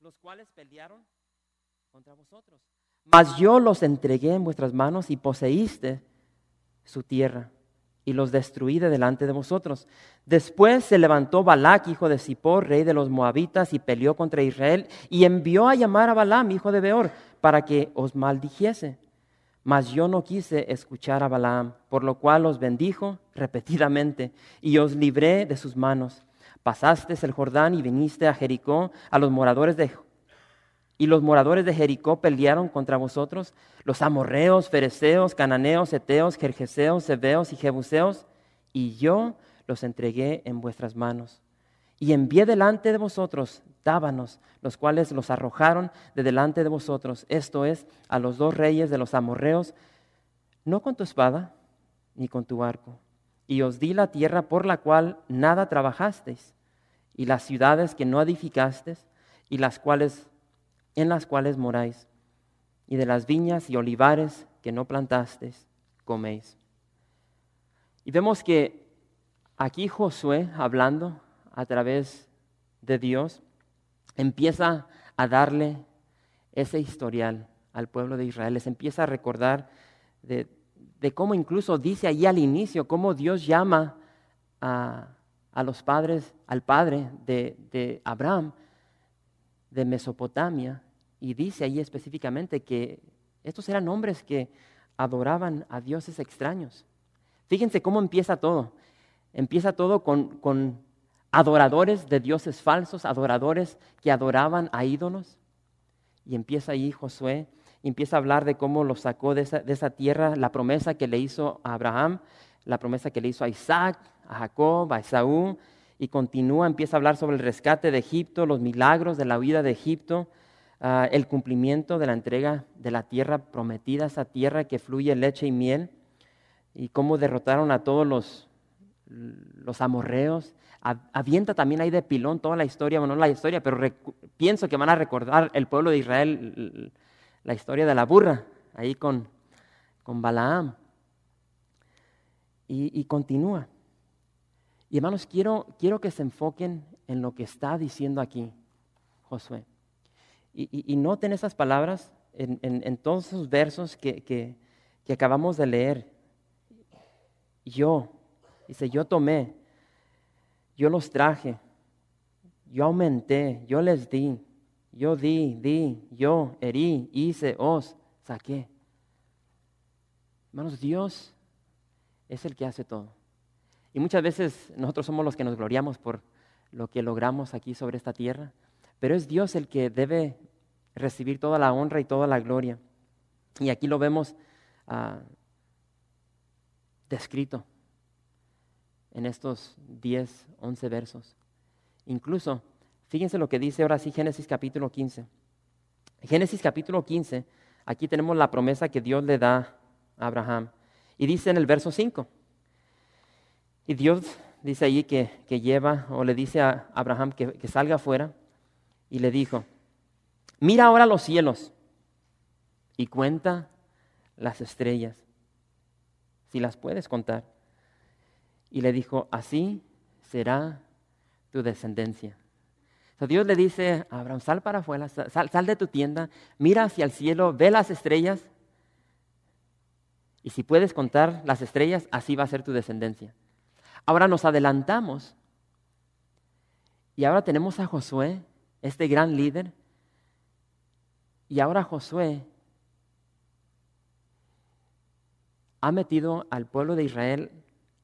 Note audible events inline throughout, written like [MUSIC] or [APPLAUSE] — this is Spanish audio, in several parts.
Los cuales pelearon contra vosotros. Mas yo los entregué en vuestras manos y poseíste su tierra y los destruí de delante de vosotros. Después se levantó Balac, hijo de Zippor, rey de los moabitas, y peleó contra Israel, y envió a llamar a Balaam, hijo de Beor, para que os maldijese. Mas yo no quise escuchar a Balaam, por lo cual os bendijo repetidamente, y os libré de sus manos. Pasasteis el Jordán y viniste a Jericó, a los moradores de y los moradores de Jericó pelearon contra vosotros, los amorreos, fereceos, cananeos, eteos, jerjeseos, sebeos y jebuseos, y yo los entregué en vuestras manos. Y envié delante de vosotros tábanos, los cuales los arrojaron de delante de vosotros, esto es, a los dos reyes de los amorreos, no con tu espada ni con tu arco. Y os di la tierra por la cual nada trabajasteis, y las ciudades que no edificasteis, y las cuales en las cuales moráis, y de las viñas y olivares que no plantasteis, coméis. Y vemos que aquí Josué, hablando a través de Dios, empieza a darle ese historial al pueblo de Israel, les empieza a recordar de, cómo incluso dice allí al inicio, cómo Dios llama a, los padres, al padre de, de Abraham, de Mesopotamia y dice ahí específicamente que estos eran hombres que adoraban a dioses extraños. Fíjense cómo empieza todo. Empieza todo con, con adoradores de dioses falsos, adoradores que adoraban a ídolos. Y empieza ahí Josué, empieza a hablar de cómo los sacó de esa, de esa tierra, la promesa que le hizo a Abraham, la promesa que le hizo a Isaac, a Jacob, a Esaú, y continúa, empieza a hablar sobre el rescate de Egipto, los milagros de la vida de Egipto, ah, el cumplimiento de la entrega de la tierra prometida, esa tierra que fluye leche y miel, y cómo derrotaron a todos los, los amorreos. Avienta también ahí de pilón toda la historia, bueno, no la historia, pero pienso que van a recordar el pueblo de Israel la historia de la burra, ahí con, con Balaam. Y, continúa. Y hermanos, quiero, quiero que se enfoquen en lo que está diciendo aquí Josué. Y, noten esas palabras en, todos esos versos que, que, acabamos de leer. Yo, dice, yo tomé, yo los traje, yo aumenté, yo les di, yo di, di, yo herí, hice, os, saqué. Hermanos, Dios es el que hace todo. Y muchas veces nosotros somos los que nos gloriamos por lo que logramos aquí sobre esta tierra, pero es Dios el que debe recibir toda la honra y toda la gloria. Y aquí lo vemos ah, descrito en estos 10, 11 versos. Incluso, fíjense lo que dice ahora sí Génesis capítulo 15. Génesis capítulo 15, aquí tenemos la promesa que Dios le da a Abraham. Y dice en el verso 5, y Dios dice allí que, lleva o le dice a Abraham que, que salga afuera y le dijo, mira ahora los cielos y cuenta las estrellas, si las puedes contar. Y le dijo, así será tu descendencia. Dios le dice a Abraham, sal para afuera, sal, de tu tienda, mira hacia el cielo, ve las estrellas, y si puedes contar las estrellas, así va a ser tu descendencia. Ahora nos adelantamos y ahora tenemos a Josué, este gran líder, y ahora Josué ha metido al pueblo de Israel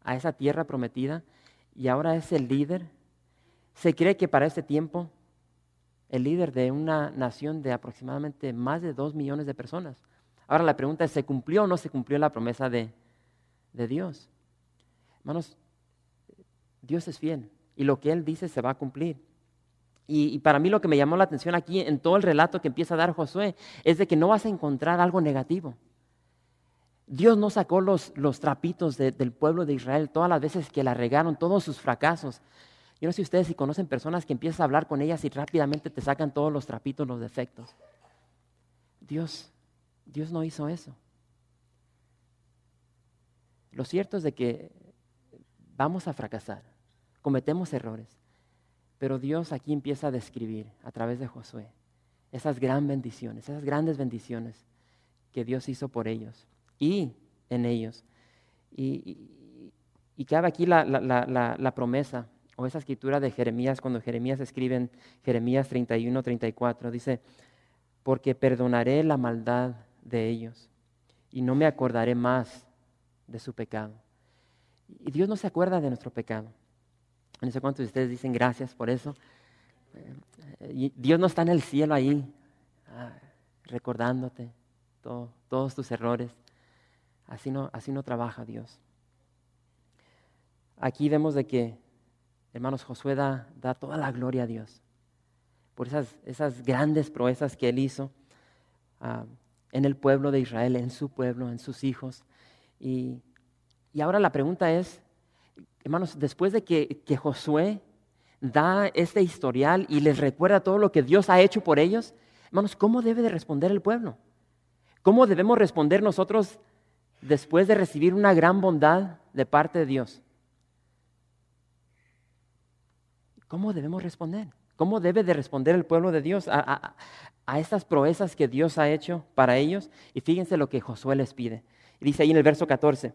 a esa tierra prometida y ahora es el líder. Se cree que para este tiempo el líder de una nación de aproximadamente más de dos millones de personas. Ahora la pregunta es, ¿se cumplió o no se cumplió la promesa de, de Dios? Hermanos, Dios es fiel. y lo que Él dice se va a cumplir. Y, para mí lo que me llamó la atención aquí en todo el relato que empieza a dar Josué es de que no vas a encontrar algo negativo. Dios no sacó los, los trapitos del pueblo de Israel todas las veces que la regaron, todos sus fracasos. Yo no sé ustedes si conocen personas que empiezas a hablar con ellas y rápidamente te sacan todos los trapitos, los defectos. Dios, Dios no hizo eso. Lo cierto es de que vamos a fracasar, cometemos errores, pero Dios aquí empieza a describir a través de Josué esas grandes bendiciones, esas grandes bendiciones que Dios hizo por ellos y en ellos. Y, y, cabe aquí la, promesa o esa escritura de Jeremías, cuando Jeremías escribe en Jeremías 31, 34, dice, porque perdonaré la maldad de ellos y no me acordaré más de su pecado. Y Dios no se acuerda de nuestro pecado. No sé cuántos de ustedes dicen gracias por eso. Eh, Dios no está en el cielo ahí ah, recordándote todos tus errores. Así no, así no trabaja Dios. Aquí vemos de que, hermanos, Josué da, toda la gloria a Dios por esas, grandes proezas que él hizo ah, en el pueblo de Israel, en su pueblo, en sus hijos. Y, ahora la pregunta es, hermanos, después de que, que Josué da este historial y les recuerda todo lo que Dios ha hecho por ellos, hermanos, ¿cómo debe de responder el pueblo? ¿Cómo debemos responder nosotros después de recibir una gran bondad de parte de Dios? ¿Cómo debemos responder? ¿Cómo debe de responder el pueblo de Dios a, a, estas proezas que Dios ha hecho para ellos? Y fíjense lo que Josué les pide. dice ahí en el verso 14,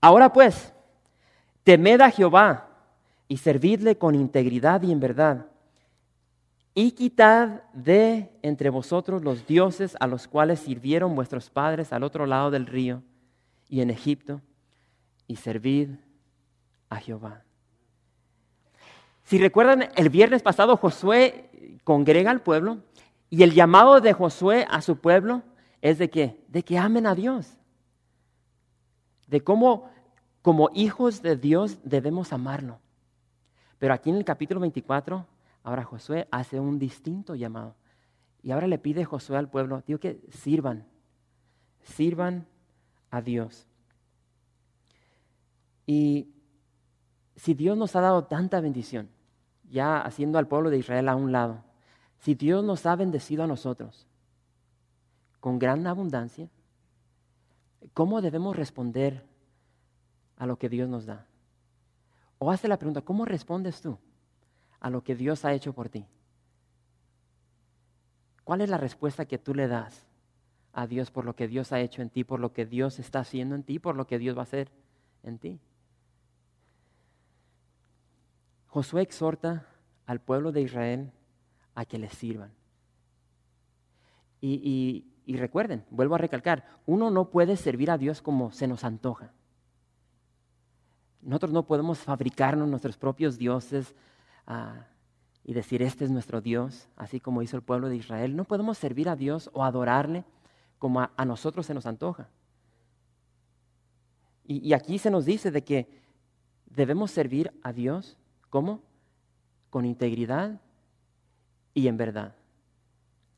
ahora pues, temed a Jehová y servidle con integridad y en verdad. Y quitad de entre vosotros los dioses a los cuales sirvieron vuestros padres al otro lado del río y en Egipto, y servid a Jehová. Si recuerdan, el viernes pasado Josué congrega al pueblo y el llamado de Josué a su pueblo es de que, de que amen a Dios. De cómo como hijos de Dios debemos amarlo. Pero aquí en el capítulo 24, ahora Josué hace un distinto llamado. Y ahora le pide Josué al pueblo, digo que sirvan, sirvan a Dios. Y si Dios nos ha dado tanta bendición, ya haciendo al pueblo de Israel a un lado, si Dios nos ha bendecido a nosotros con gran abundancia, ¿cómo debemos responder a lo que Dios nos da? O hace la pregunta, ¿cómo respondes tú a lo que Dios ha hecho por ti? ¿Cuál es la respuesta que tú le das a Dios por lo que Dios ha hecho en ti, por lo que Dios está haciendo en ti, por lo que Dios va a hacer en ti? Josué exhorta al pueblo de Israel a que le sirvan. Y, recuerden, vuelvo a recalcar, uno no puede servir a Dios como se nos antoja. Nosotros no podemos fabricarnos nuestros propios dioses ah, y decir, este es nuestro Dios, así como hizo el pueblo de Israel. No podemos servir a Dios o adorarle como a, nosotros se nos antoja. Y, y aquí se nos dice de que debemos servir a Dios ¿Cómo? Con integridad y en verdad.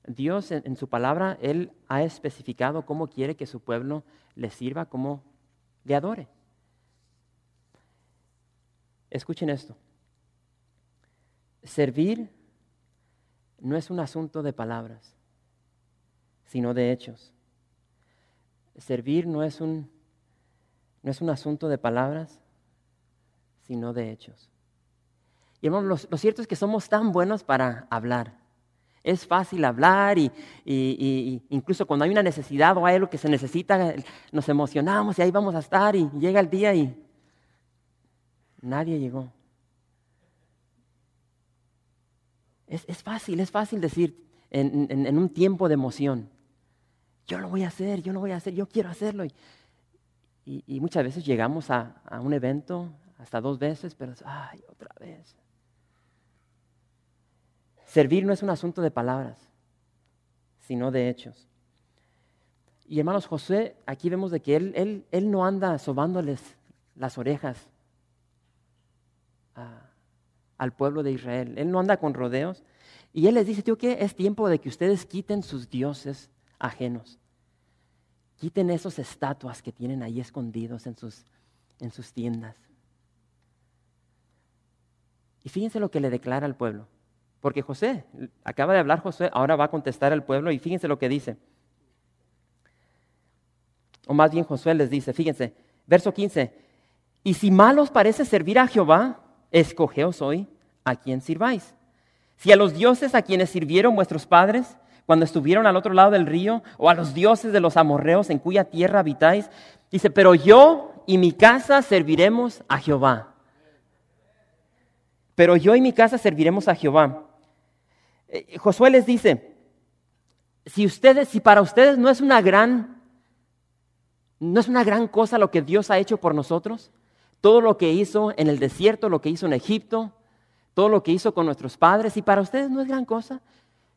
Dios en, su palabra, Él ha especificado cómo quiere que su pueblo le sirva, cómo le adore. Escuchen esto. Servir no es un asunto de palabras, sino de hechos. Servir no es un, no es un asunto de palabras, sino de hechos. Y hermanos, lo, cierto es que somos tan buenos para hablar. Es fácil hablar y, incluso cuando hay una necesidad o hay algo que se necesita, nos emocionamos y ahí vamos a estar y llega el día y nadie llegó. Es, fácil, es fácil decir en, un tiempo de emoción, yo lo voy a hacer, yo lo voy a hacer, yo quiero hacerlo. Y, muchas veces llegamos a, a, un evento, hasta dos veces, pero, ay, otra vez. Servir no es un asunto de palabras, sino de hechos. Y hermanos, José, aquí vemos de que él, no anda sobándoles las orejas al pueblo de Israel. Él no anda con rodeos. Y Él les dice, tío, que es tiempo de que ustedes quiten sus dioses ajenos. Quiten esos estatuas que tienen ahí escondidos en sus, en sus tiendas. Y fíjense lo que le declara al pueblo. Porque José, acaba de hablar José, ahora va a contestar al pueblo y fíjense lo que dice. O más bien Josué les dice, fíjense, verso 15, y si mal os parece servir a Jehová, escogeos hoy a quien sirváis. Si a los dioses a quienes sirvieron vuestros padres cuando estuvieron al otro lado del río, o a los dioses de los amorreos en cuya tierra habitáis, dice, pero yo y mi casa serviremos a Jehová. Pero yo y mi casa serviremos a Jehová. Eh, Josué les dice, si ustedes, si para ustedes no es una gran, no es una gran cosa lo que Dios ha hecho por nosotros, todo lo que hizo en el desierto, lo que hizo en Egipto, todo lo que hizo con nuestros padres, y para ustedes no es gran cosa,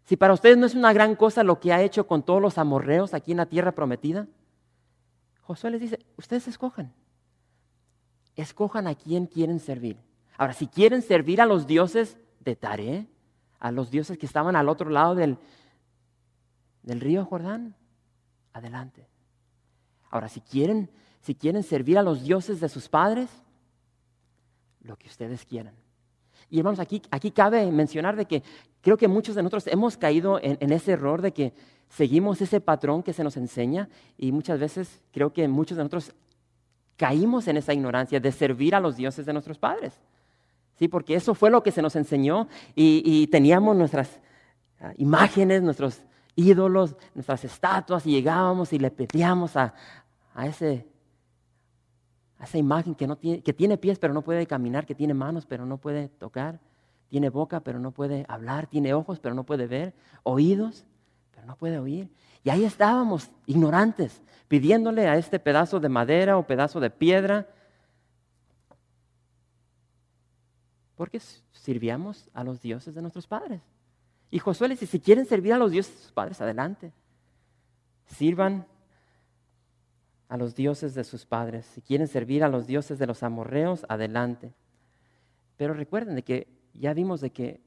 si para ustedes no es una gran cosa lo que ha hecho con todos los amorreos aquí en la tierra prometida, Josué les dice, ustedes escojan, escojan a quién quieren servir. Ahora, si quieren servir a los dioses de Taré, a los dioses que estaban al otro lado del, del río Jordán, adelante. Ahora, si quieren, si quieren servir a los dioses de sus padres, lo que ustedes quieran. Y hermanos, aquí, aquí cabe mencionar de que creo que muchos de nosotros hemos caído en, en, ese error de que seguimos ese patrón que se nos enseña y muchas veces creo que muchos de nosotros caímos en esa ignorancia de servir a los dioses de nuestros padres. ¿Sí? porque eso fue lo que se nos enseñó y, teníamos nuestras ah, imágenes, nuestros ídolos, nuestras estatuas y llegábamos y le pedíamos a, ese, a esa imagen que, no tiene, que tiene pies pero no puede caminar, que tiene manos pero no puede tocar, tiene boca pero no puede hablar, tiene ojos pero no puede ver, oídos pero no puede oír. Y ahí estábamos, ignorantes, pidiéndole a este pedazo de madera o pedazo de piedra Porque sirviamos a los dioses de nuestros padres. Y Josué les dice, si quieren servir a los dioses de sus padres, adelante. Sirvan a los dioses de sus padres. Si quieren servir a los dioses de los amorreos, adelante. Pero recuerden de que ya vimos de que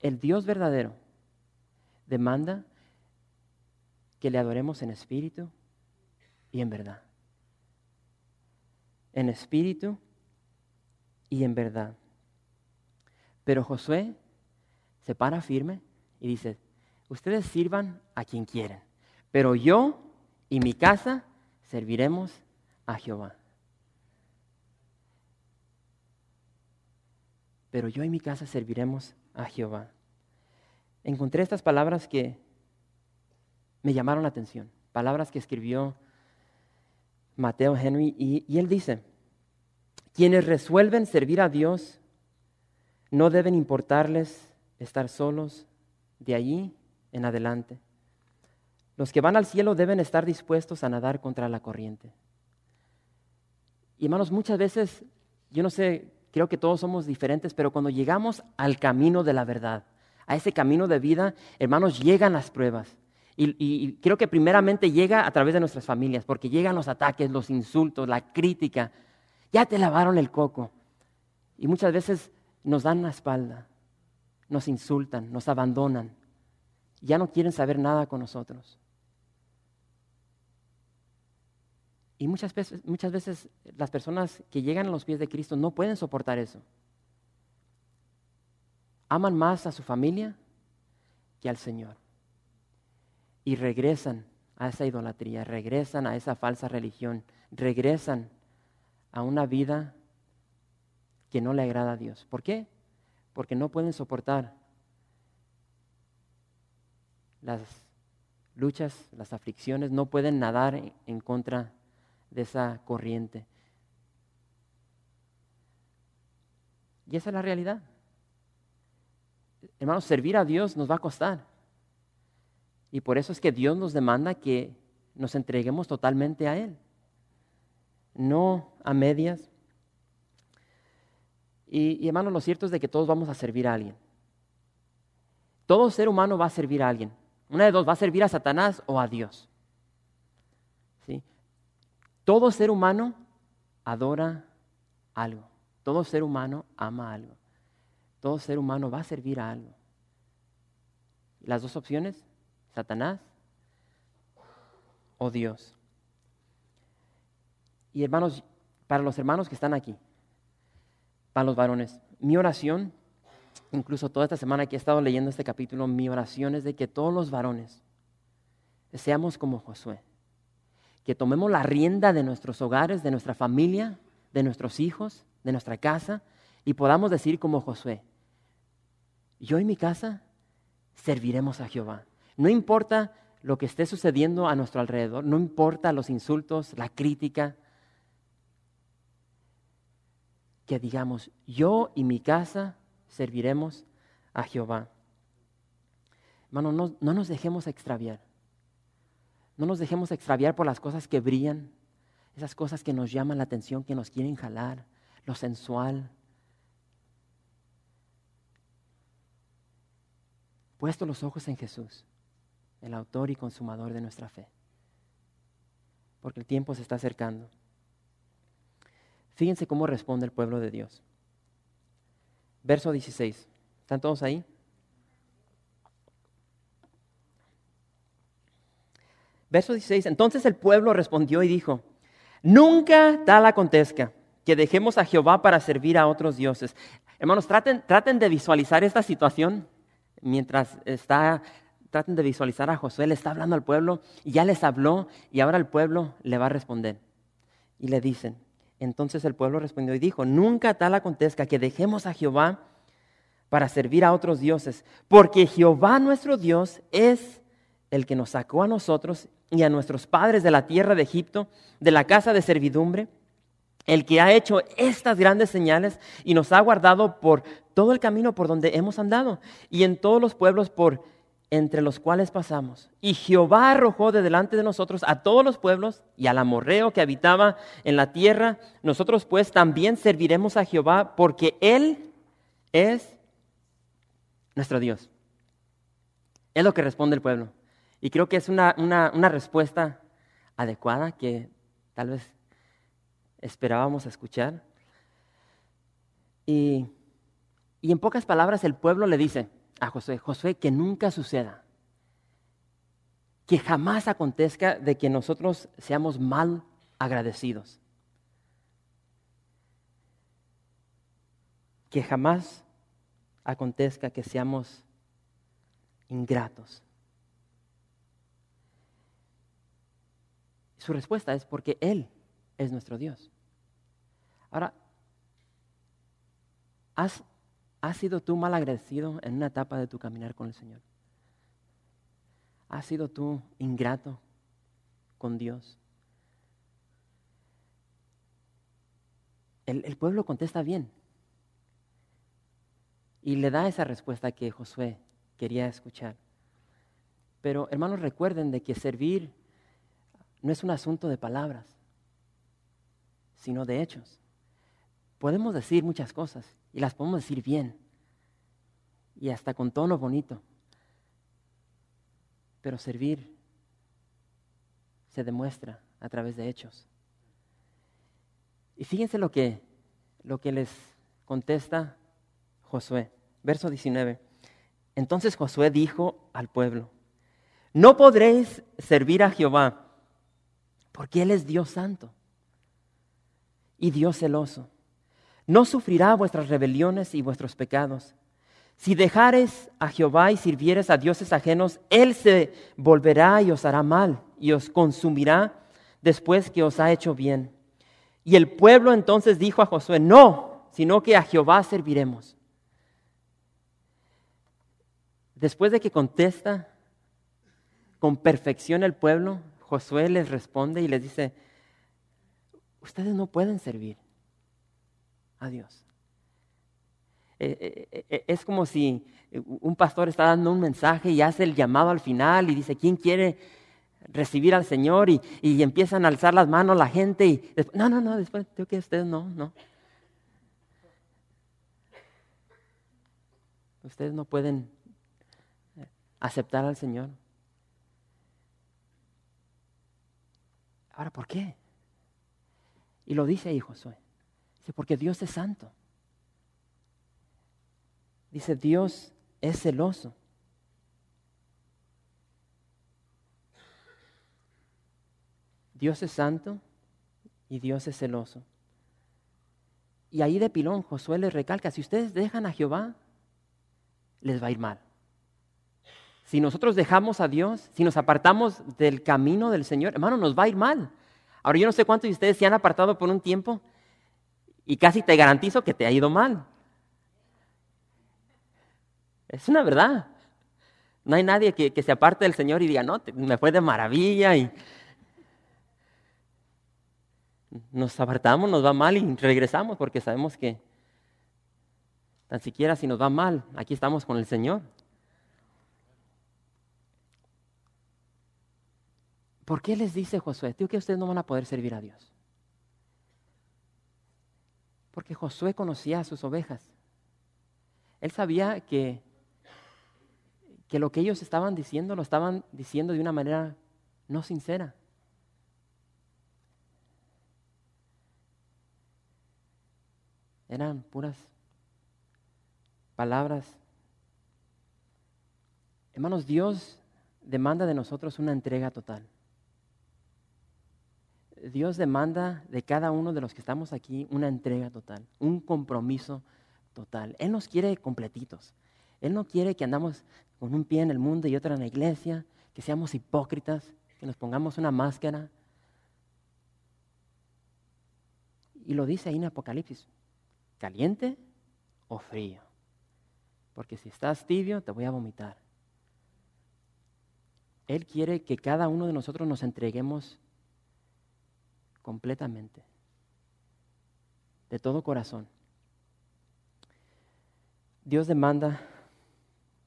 el Dios verdadero demanda que le adoremos en espíritu y en verdad. En espíritu y en verdad. Pero Josué se para firme y dice, ustedes sirvan a quien quieran, pero yo y mi casa serviremos a Jehová. Pero yo y mi casa serviremos a Jehová. Encontré estas palabras que me llamaron la atención, palabras que escribió Mateo Henry, y, y él dice, quienes resuelven servir a Dios no deben importarles estar solos de allí en adelante. Los que van al cielo deben estar dispuestos a nadar contra la corriente. Y hermanos, muchas veces, yo no sé, creo que todos somos diferentes, pero cuando llegamos al camino de la verdad, a ese camino de vida, hermanos, llegan las pruebas. Y, y, creo que primeramente llega a través de nuestras familias, porque llegan los ataques, los insultos, la crítica. Ya te lavaron el coco. Y muchas veces nos dan la espalda, nos insultan, nos abandonan, ya no quieren saber nada con nosotros. Y muchas veces, muchas veces las personas que llegan a los pies de Cristo no pueden soportar eso. Aman más a su familia que al Señor. Y regresan a esa idolatría, regresan a esa falsa religión, regresan a una vida que no le agrada a Dios. ¿Por qué? Porque no pueden soportar las luchas, las aflicciones, no pueden nadar en contra de esa corriente. Y esa es la realidad. Hermanos, servir a Dios nos va a costar. Y por eso es que Dios nos demanda que nos entreguemos totalmente a Él. No a medias, y, hermano, lo cierto es de que todos vamos a servir a alguien. Todo ser humano va a servir a alguien. Una de dos, va a servir a Satanás o a Dios. ¿Sí? Todo ser humano adora algo. Todo ser humano ama algo. Todo ser humano va a servir a algo. Las dos opciones, Satanás o Dios. Y hermanos, para los hermanos que están aquí, para los varones, mi oración, incluso toda esta semana que he estado leyendo este capítulo, mi oración es de que todos los varones seamos como Josué, que tomemos la rienda de nuestros hogares, de nuestra familia, de nuestros hijos, de nuestra casa, y podamos decir como Josué, yo y mi casa serviremos a Jehová. No importa lo que esté sucediendo a nuestro alrededor, no importa los insultos, la crítica, que digamos, yo y mi casa serviremos a Jehová. Hermano, no, no nos dejemos extraviar. No nos dejemos extraviar por las cosas que brillan, esas cosas que nos llaman la atención, que nos quieren jalar, lo sensual, puesto los ojos en Jesús, el autor y consumador de nuestra fe. Porque el tiempo se está acercando. Fíjense cómo responde el pueblo de Dios. Verso 16. ¿Están todos ahí? Verso 16. Entonces el pueblo respondió y dijo, nunca tal acontezca que dejemos a Jehová para servir a otros dioses. Hermanos, traten, traten de visualizar esta situación mientras está, traten de visualizar a Josué, le está hablando al pueblo y ya les habló y ahora el pueblo le va a responder. Y le dicen, entonces el pueblo respondió y dijo, nunca tal acontezca que dejemos a Jehová para servir a otros dioses, porque Jehová nuestro Dios es el que nos sacó a nosotros y a nuestros padres de la tierra de Egipto, de la casa de servidumbre, el que ha hecho estas grandes señales y nos ha guardado por todo el camino por donde hemos andado. Y en todos los pueblos por entre los cuales pasamos. Y Jehová arrojó de delante de nosotros a todos los pueblos y al amorreo que habitaba en la tierra. Nosotros pues también serviremos a Jehová porque Él es nuestro Dios. Es lo que responde el pueblo. Y creo que es una, una respuesta adecuada que tal vez esperábamos escuchar. Y, y en pocas palabras el pueblo le dice a Josué, Josué, que nunca suceda, que jamás acontezca de que nosotros seamos mal agradecidos, que jamás acontezca que seamos ingratos. Su respuesta es porque Él es nuestro Dios. Ahora, ¿has, sido tú mal agradecido en una etapa de tu caminar con el Señor? ¿Has sido tú ingrato con Dios? El, el pueblo contesta bien y le da esa respuesta que Josué quería escuchar. Pero hermanos, recuerden de que servir no es un asunto de palabras sino de hechos. Podemos decir muchas cosas y las podemos decir bien y hasta con tono bonito, pero servir se demuestra a través de hechos. Y fíjense lo que, lo que les contesta Josué, verso 19. Entonces Josué dijo al pueblo, no podréis servir a Jehová, porque Él es Dios santo y Dios celoso. No sufrirá vuestras rebeliones y vuestros pecados. Si dejares a Jehová y sirvieres a dioses ajenos, Él se volverá y os hará mal y os consumirá después que os ha hecho bien. Y el pueblo entonces dijo a Josué, no, sino que a Jehová serviremos. Después de que contesta con perfección el pueblo, Josué les responde y les dice, ustedes no pueden servir a Dios. Eh, eh, eh, es como si un pastor está dando un mensaje y hace el llamado al final y dice, ¿quién quiere recibir al Señor? Y, empiezan a alzar las manos la gente y después, no, no, no, después tengo que ustedes no, no. Ustedes no pueden aceptar al Señor. Ahora, ¿por qué? Y lo dice ahí Josué. Dice, porque Dios es santo. Dice, Dios es celoso. Dios es santo y Dios es celoso. Y ahí de pilón Josué les recalca, si ustedes dejan a Jehová, les va a ir mal. Si nosotros dejamos a Dios, si nos apartamos del camino del Señor, hermano, nos va a ir mal. Ahora yo no sé cuántos de ustedes se han apartado por un tiempo y casi te garantizo que te ha ido mal. Es una verdad. No hay nadie que, se aparte del Señor y diga, no, me fue de maravilla y nos apartamos, nos va mal y regresamos porque sabemos que tan siquiera si nos va mal, aquí estamos con el Señor. ¿Por qué les dice Josué, tío, que ustedes no van a poder servir a Dios? Porque Josué conocía a sus ovejas. Él sabía que, que lo que ellos estaban diciendo lo estaban diciendo de una manera no sincera. Eran puras palabras. Hermanos, Dios demanda de nosotros una entrega total. Dios demanda de cada uno de los que estamos aquí una entrega total, un compromiso total. Él nos quiere completitos. Él no quiere que andamos con un pie en el mundo y otro en la iglesia, que seamos hipócritas, que nos pongamos una máscara. Y lo dice ahí en Apocalipsis caliente o frío. Porque si estás tibio, te voy a vomitar. Él quiere que cada uno de nosotros nos entreguemos completamente, de todo corazón. Dios demanda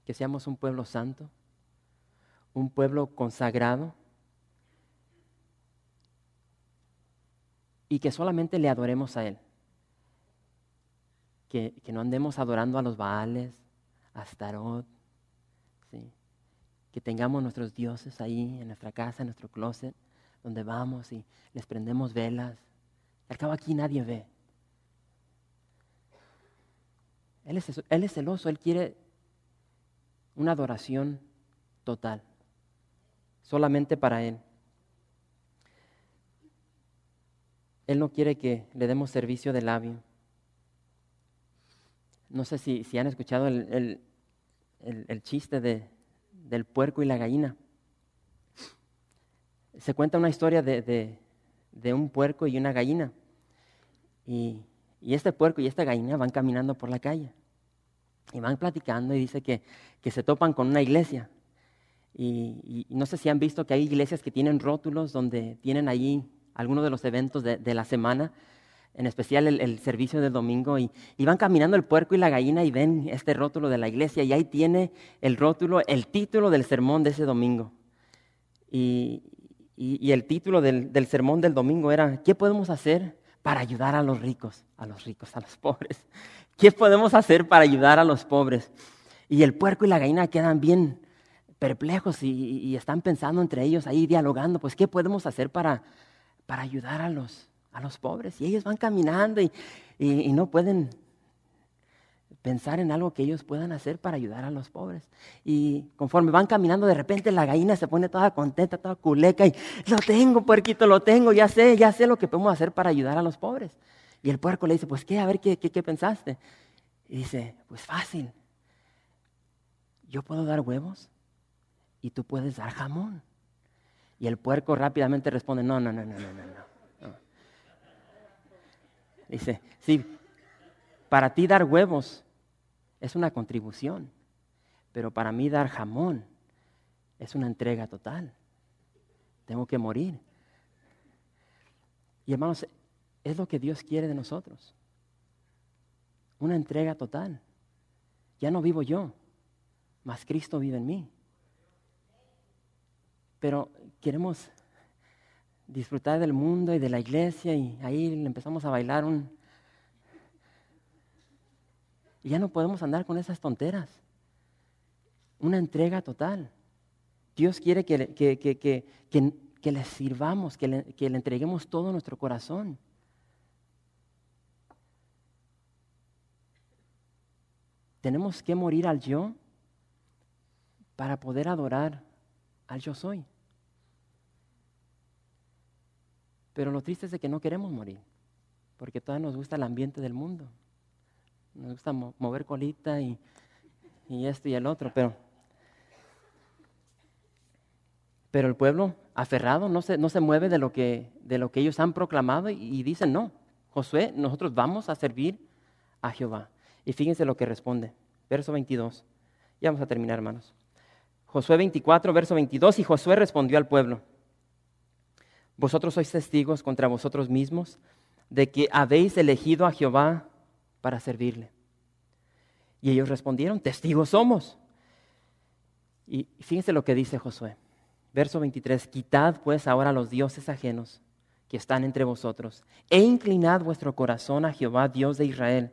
que seamos un pueblo santo, un pueblo consagrado y que solamente le adoremos a Él. Que, no andemos adorando a los Baales, a Astarot, que tengamos nuestros dioses ahí en nuestra casa, en nuestro closet, donde vamos y les prendemos velas. Al cabo aquí nadie ve. Él es, celoso, Él quiere una adoración total, solamente para Él. Él no quiere que le demos servicio de labio. No sé si, han escuchado el, chiste del puerco y la gallina. Se cuenta una historia de, un puerco y una gallina. Y, este puerco y esta gallina van caminando por la calle. Y van platicando y dice que, se topan con una iglesia. Y, no sé si han visto que hay iglesias que tienen rótulos donde tienen allí algunos de los eventos de la semana en especial el, servicio del domingo, y, van caminando el puerco y la gallina y ven este rótulo de la iglesia, y ahí tiene el rótulo, el título del sermón de ese domingo. Y, el título del, del, sermón del domingo era, ¿qué podemos hacer para ayudar a los ricos? A los ricos, a los [LAUGHS] pobres. ¿Qué podemos hacer para ayudar a los pobres? Y el puerco y la gallina quedan bien perplejos y, están pensando entre ellos ahí, dialogando, pues, ¿qué podemos hacer para, para ayudar a los, a los pobres. Y ellos van caminando y, no pueden pensar en algo que ellos puedan hacer para ayudar a los pobres. Y conforme van caminando, de repente la gallina se pone toda contenta, toda culeca y lo tengo, puerquito, lo tengo, ya sé, ya sé lo que podemos hacer para ayudar a los pobres. Y el puerco le dice, pues qué, a ver, ¿qué, qué, qué pensaste? Y dice, pues fácil, yo puedo dar huevos y tú puedes dar jamón. Y el puerco rápidamente responde, no, no, no, no, no, no. Dice, sí, para ti dar huevos es una contribución, pero para mí dar jamón es una entrega total. Tengo que morir. Y hermanos, es lo que Dios quiere de nosotros. Una entrega total. Ya no vivo yo, mas Cristo vive en mí. Pero queremos disfrutar del mundo y de la iglesia y ahí empezamos a bailar un... Y ya no podemos andar con esas tonteras. Una entrega total. Dios quiere que, que, que, que le sirvamos, que le, que le entreguemos todo nuestro corazón. tenemos que morir al yo para poder adorar al yo soy. Pero lo triste es que no queremos morir, porque todavía nos gusta el ambiente del mundo. Nos gusta mover colita y, y esto y el otro, pero, pero el pueblo aferrado no se, no se mueve de lo, que, de lo que ellos han proclamado y, y dicen, no, Josué, nosotros vamos a servir a Jehová. Y fíjense lo que responde, verso 22. Ya vamos a terminar, hermanos. Josué 24, verso 22, y Josué respondió al pueblo, vosotros sois testigos contra vosotros mismos de que habéis elegido a Jehová para servirle. Y ellos respondieron, testigos somos. Y fíjense lo que dice Josué. Verso 23, quitad pues ahora los dioses ajenos que están entre vosotros e inclinad vuestro corazón a Jehová, Dios de Israel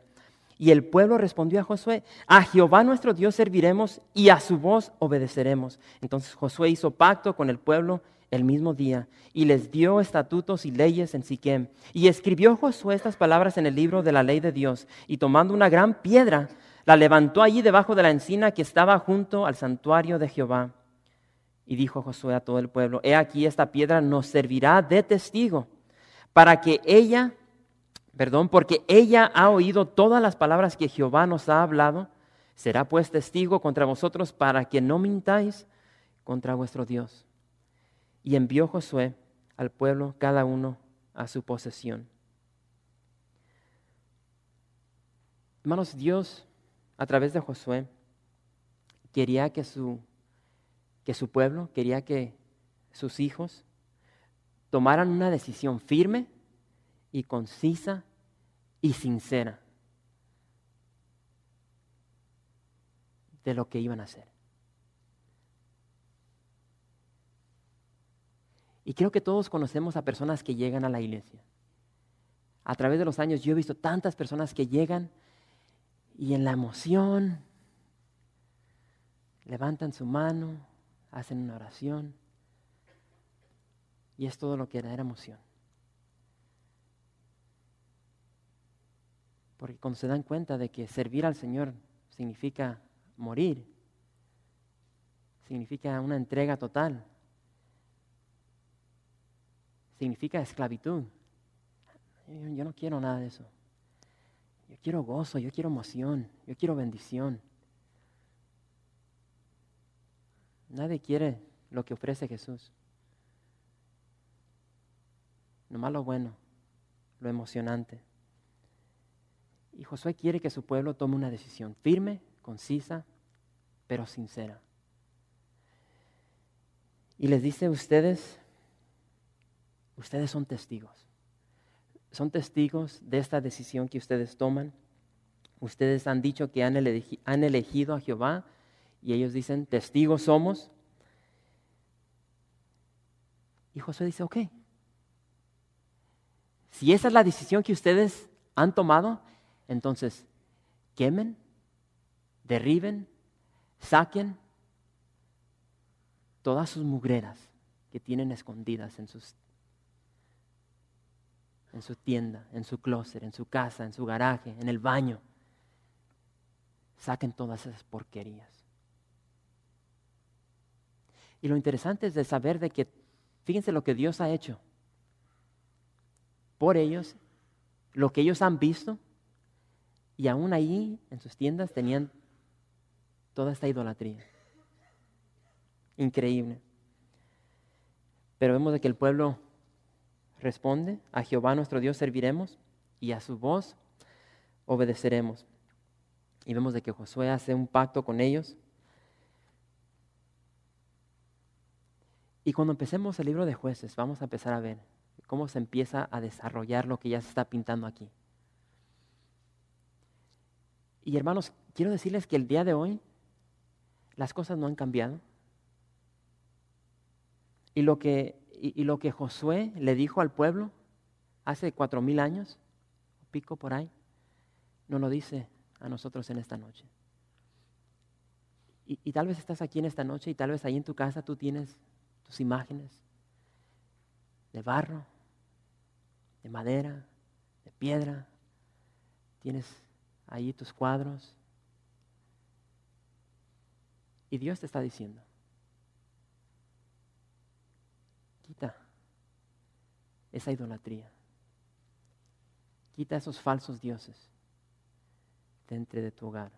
y el pueblo respondió a Josué, a Jehová nuestro Dios serviremos y a su voz obedeceremos. Entonces Josué hizo pacto con el pueblo el mismo día y les dio estatutos y leyes en Siquem. Y escribió Josué estas palabras en el libro de la ley de Dios y tomando una gran piedra, la levantó allí debajo de la encina que estaba junto al santuario de Jehová. Y dijo Josué a todo el pueblo, he aquí esta piedra nos servirá de testigo para que ella perdón, porque ella ha oído todas las palabras que Jehová nos ha hablado, será pues testigo contra vosotros para que no mintáis contra vuestro Dios. Y envió Josué al pueblo cada uno a su posesión. Hermanos, Dios a través de Josué quería que su, que su pueblo, quería que sus hijos tomaran una decisión firme y concisa y sincera de lo que iban a hacer. Y creo que todos conocemos a personas que llegan a la iglesia. A través de los años yo he visto tantas personas que llegan y en la emoción levantan su mano, hacen una oración y es todo lo que era, emoción. Porque cuando se dan cuenta de que servir al Señor significa morir, significa una entrega total, significa esclavitud. Yo no quiero nada de eso. Yo quiero gozo, yo quiero emoción, yo quiero bendición. Nadie quiere lo que ofrece Jesús. Nomás lo bueno, lo emocionante. Y Josué quiere que su pueblo tome una decisión firme, concisa, pero sincera. Y les dice, ustedes, ustedes son testigos. Son testigos de esta decisión que ustedes toman. Ustedes han dicho que han, han elegido a Jehová y ellos dicen, testigos somos. Y Josué dice, ok, si esa es la decisión que ustedes han tomado, entonces, quemen, derriben, saquen todas sus mugreras que tienen escondidas en, sus, en su tienda, en su closet, en su casa, en su garaje, en el baño. Saquen todas esas porquerías. Y lo interesante es de saber de que, fíjense lo que Dios ha hecho por ellos, lo que ellos han visto, y aún ahí, en sus tiendas, tenían toda esta idolatría. Increíble. Pero vemos de que el pueblo responde, a Jehová nuestro Dios serviremos y a su voz obedeceremos. Y vemos de que Josué hace un pacto con ellos. Y cuando empecemos el libro de jueces, vamos a empezar a ver cómo se empieza a desarrollar lo que ya se está pintando aquí. Y hermanos, quiero decirles que el día de hoy las cosas no han cambiado. Y lo que, y, lo que Josué le dijo al pueblo hace cuatro mil años, pico por ahí, no lo dice a nosotros en esta noche. Y, y, tal vez estás aquí en esta noche y tal vez ahí en tu casa tú tienes tus imágenes de barro, de madera, de piedra, tienes ahí tus cuadros, Y Dios te está diciendo, quita esa idolatría, quita esos falsos dioses de entre de tu hogar.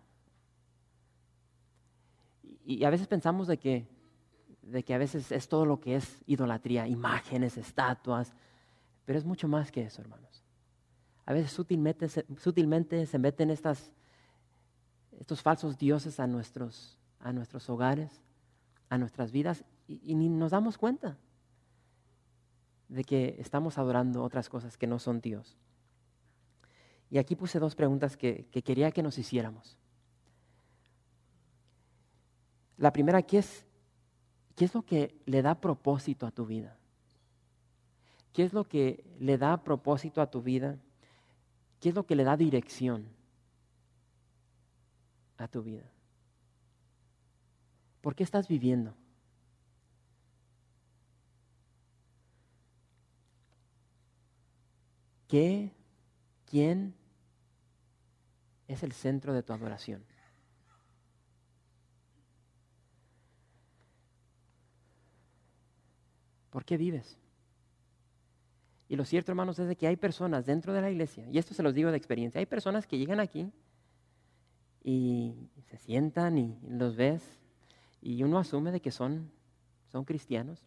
Y, a veces pensamos de que, de que a veces es todo lo que es idolatría, imágenes, estatuas, pero es mucho más que eso, hermanos. A veces sutilmente, sutilmente se meten estos falsos dioses a nuestros, a nuestros hogares, a nuestras vidas, y, ni nos damos cuenta de que estamos adorando otras cosas que no son Dios. Y aquí puse dos preguntas que, que quería que nos hiciéramos. La primera, ¿qué es, ¿qué es lo que le da propósito a tu vida? ¿Qué es lo que le da propósito a tu vida? ¿Qué es lo que le da dirección a tu vida? ¿Por qué estás viviendo? ¿Qué, quién es el centro de tu adoración? ¿Por qué vives? Y lo cierto, hermanos, es de que hay personas dentro de la iglesia, y esto se los digo de experiencia, hay personas que llegan aquí y se sientan y los ves y uno asume de que son, son cristianos.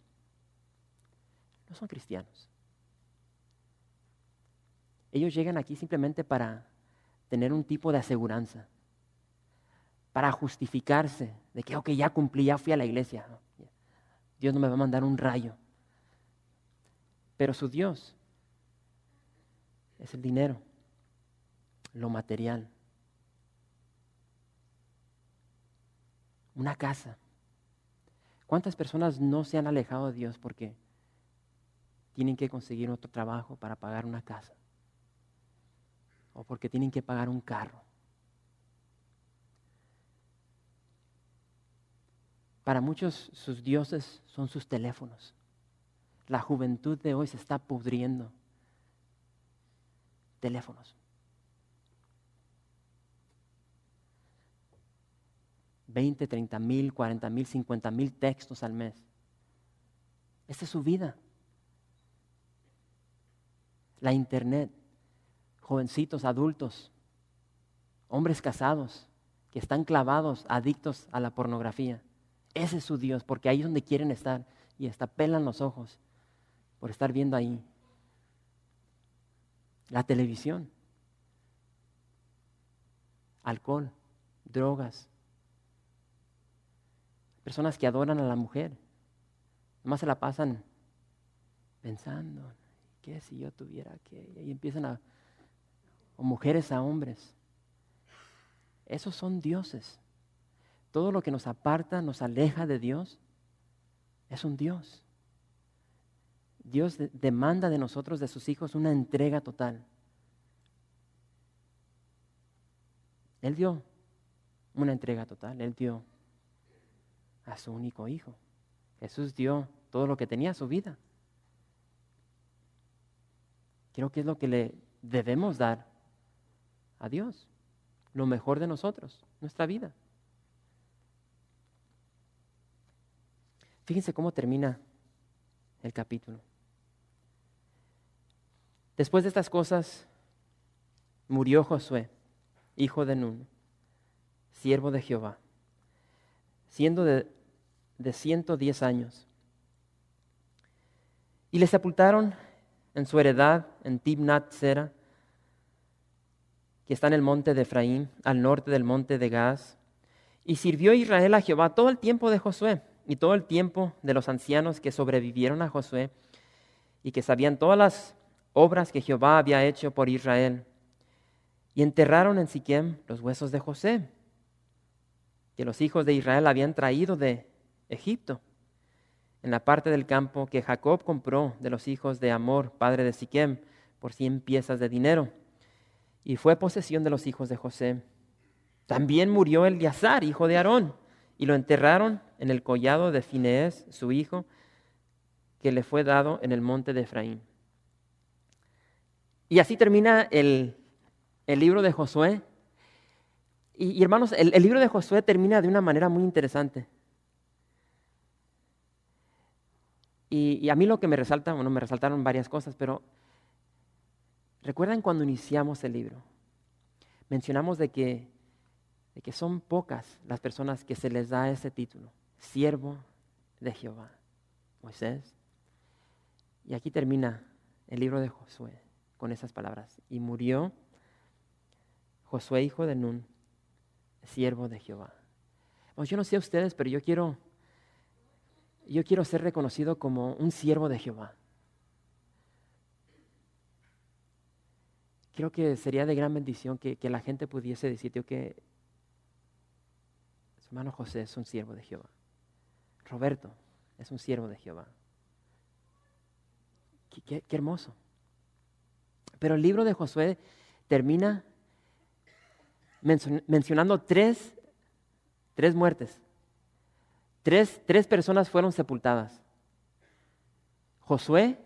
No son cristianos. Ellos llegan aquí simplemente para tener un tipo de aseguranza, para justificarse de que, ok, ya cumplí, ya fui a la iglesia. Dios no me va a mandar un rayo. Pero su Dios es el dinero, lo material. Una casa. ¿Cuántas personas no se han alejado de Dios porque tienen que conseguir otro trabajo para pagar una casa? O porque tienen que pagar un carro. Para muchos sus dioses son sus teléfonos. La juventud de hoy se está pudriendo. Teléfonos. 20, 30 mil, 40 mil, 50 mil textos al mes. Esta es su vida. La internet, jovencitos, adultos, hombres casados que están clavados, adictos a la pornografía. Ese es su Dios, porque ahí es donde quieren estar y hasta pelan los ojos por estar viendo ahí. La televisión, alcohol, drogas. Personas que adoran a la mujer, nomás se la pasan pensando, ¿qué si yo tuviera que? Y empiezan a, o mujeres a hombres. Esos son dioses. Todo lo que nos aparta, nos aleja de Dios, es un Dios. Dios demanda de nosotros, de sus hijos, una entrega total. Él dio una entrega total, Él dio a su único hijo. Jesús dio todo lo que tenía, su vida. Creo que es lo que le debemos dar a Dios, lo mejor de nosotros, nuestra vida. Fíjense cómo termina el capítulo. Después de estas cosas, murió Josué, hijo de Nun, siervo de Jehová, siendo de, de 110 años. Y le sepultaron en su heredad en Tibnat Sera, que está en el monte de Efraín, al norte del monte de Gaz. Y sirvió Israel a Jehová todo el tiempo de Josué y todo el tiempo de los ancianos que sobrevivieron a Josué y que sabían todas las obras que Jehová había hecho por Israel. Y enterraron en Siquem los huesos de José, que los hijos de Israel habían traído de Egipto, en la parte del campo que Jacob compró de los hijos de Amor, padre de Siquem, por cien piezas de dinero, y fue posesión de los hijos de José. También murió Eleazar, hijo de Aarón, y lo enterraron en el collado de Finees, su hijo, que le fue dado en el monte de Efraín. Y así termina el, el libro de Josué. Y, y hermanos, el, el libro de Josué termina de una manera muy interesante. Y, y, a mí lo que me resalta, bueno, me resaltaron varias cosas, pero recuerdan cuando iniciamos el libro, mencionamos de que, de que son pocas las personas que se les da ese título, siervo de Jehová, Moisés. Y aquí termina el libro de Josué con esas palabras. Y murió Josué, hijo de Nun, siervo de Jehová. Bueno, yo no sé a ustedes, pero yo quiero, yo quiero ser reconocido como un siervo de Jehová. Creo que sería de gran bendición que, que la gente pudiese decir que su hermano José es un siervo de Jehová. Roberto es un siervo de Jehová. Qué, qué, hermoso. Pero el libro de Josué termina mencionando tres, tres muertes. Tres, tres personas fueron sepultadas. Josué,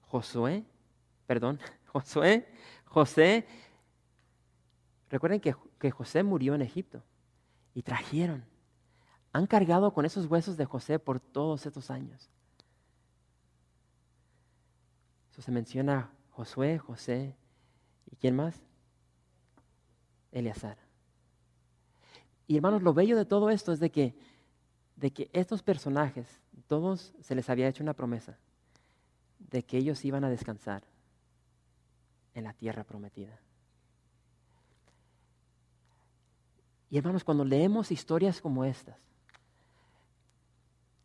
Josué, perdón, Josué, José. Recuerden que, que José murió en Egipto y trajeron. Han cargado con esos huesos de José por todos estos años. Eso se menciona Josué, José y quién más? Eleazar. Y hermanos, lo bello de todo esto es de que, de que estos personajes, todos se les había hecho una promesa de que ellos iban a descansar en la tierra prometida. Y hermanos, cuando leemos historias como estas,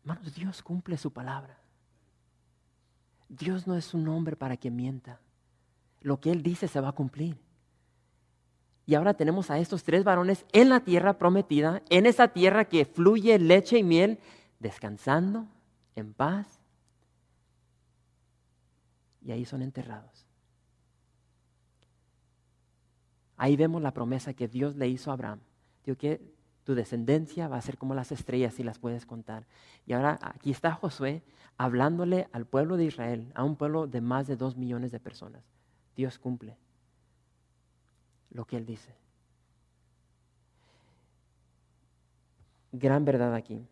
hermanos, Dios cumple su palabra. Dios no es un hombre para que mienta. Lo que Él dice se va a cumplir. Y ahora tenemos a estos tres varones en la tierra prometida, en esa tierra que fluye leche y miel, descansando en paz. Y ahí son enterrados. Ahí vemos la promesa que Dios le hizo a Abraham. Digo que tu descendencia va a ser como las estrellas si las puedes contar. Y ahora aquí está Josué hablándole al pueblo de Israel, a un pueblo de más de dos millones de personas. Dios cumple lo que Él dice. Gran verdad aquí.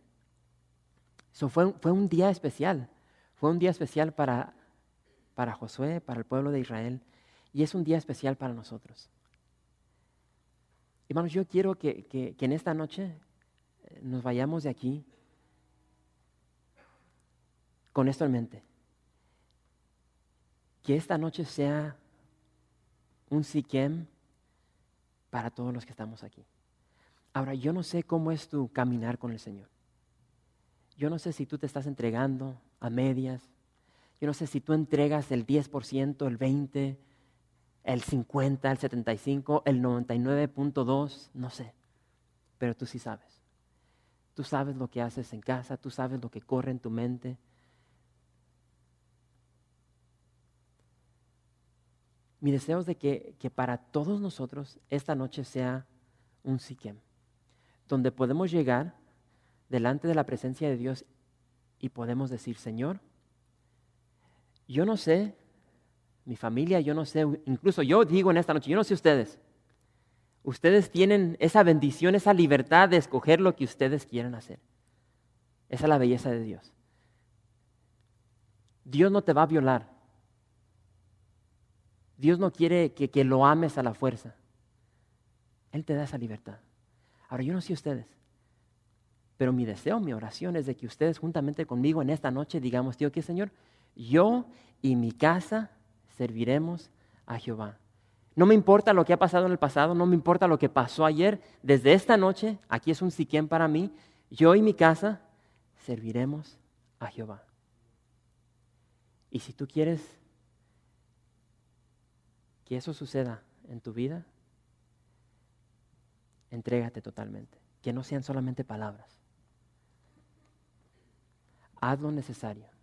Eso fue, fue un día especial. Fue un día especial para, para Josué, para el pueblo de Israel, y es un día especial para nosotros. Hermanos, yo quiero que, que, en esta noche eh, nos vayamos de aquí con esto en mente. Que esta noche sea un Siquem para todos los que estamos aquí. Ahora, yo no sé cómo es tu caminar con el Señor. Yo no sé si tú te estás entregando a medias. Yo no sé si tú entregas el 10%, el 20%, el 50, el 75, el 99.2, no sé. Pero tú sí sabes. Tú sabes lo que haces en casa, tú sabes lo que corre en tu mente. Mi deseo es de que, que para todos nosotros esta noche sea un Siquem, donde podemos llegar delante de la presencia de Dios y podemos decir, Señor, yo no sé, mi familia, yo no sé, incluso yo digo en esta noche, yo no sé ustedes, ustedes tienen esa bendición, esa libertad de escoger lo que ustedes quieran hacer. Esa es la belleza de Dios. Dios no te va a violar. Dios no quiere que, que lo ames a la fuerza. Él te da esa libertad. Ahora, yo no sé ustedes, pero mi deseo, mi oración es de que ustedes juntamente conmigo en esta noche digamos, tío, ¿qué Señor? Yo y mi casa serviremos a Jehová. No me importa lo que ha pasado en el pasado, no me importa lo que pasó ayer. Desde esta noche, aquí es un siquén para mí, yo y mi casa serviremos a Jehová. Y si tú quieres que eso suceda en tu vida, entrégate totalmente. Que no sean solamente palabras. Haz lo necesario.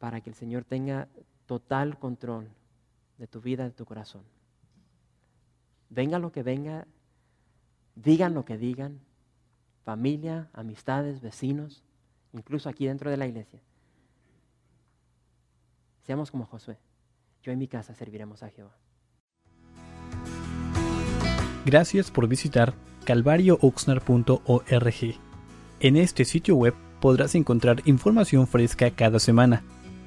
Para que el Señor tenga total control de tu vida, de tu corazón. Venga lo que venga, digan lo que digan, familia, amistades, vecinos, incluso aquí dentro de la iglesia. Seamos como Josué. Yo en mi casa serviremos a Jehová. Gracias por visitar capillacalvariooxnar.org. En este sitio web podrás encontrar información fresca cada semana,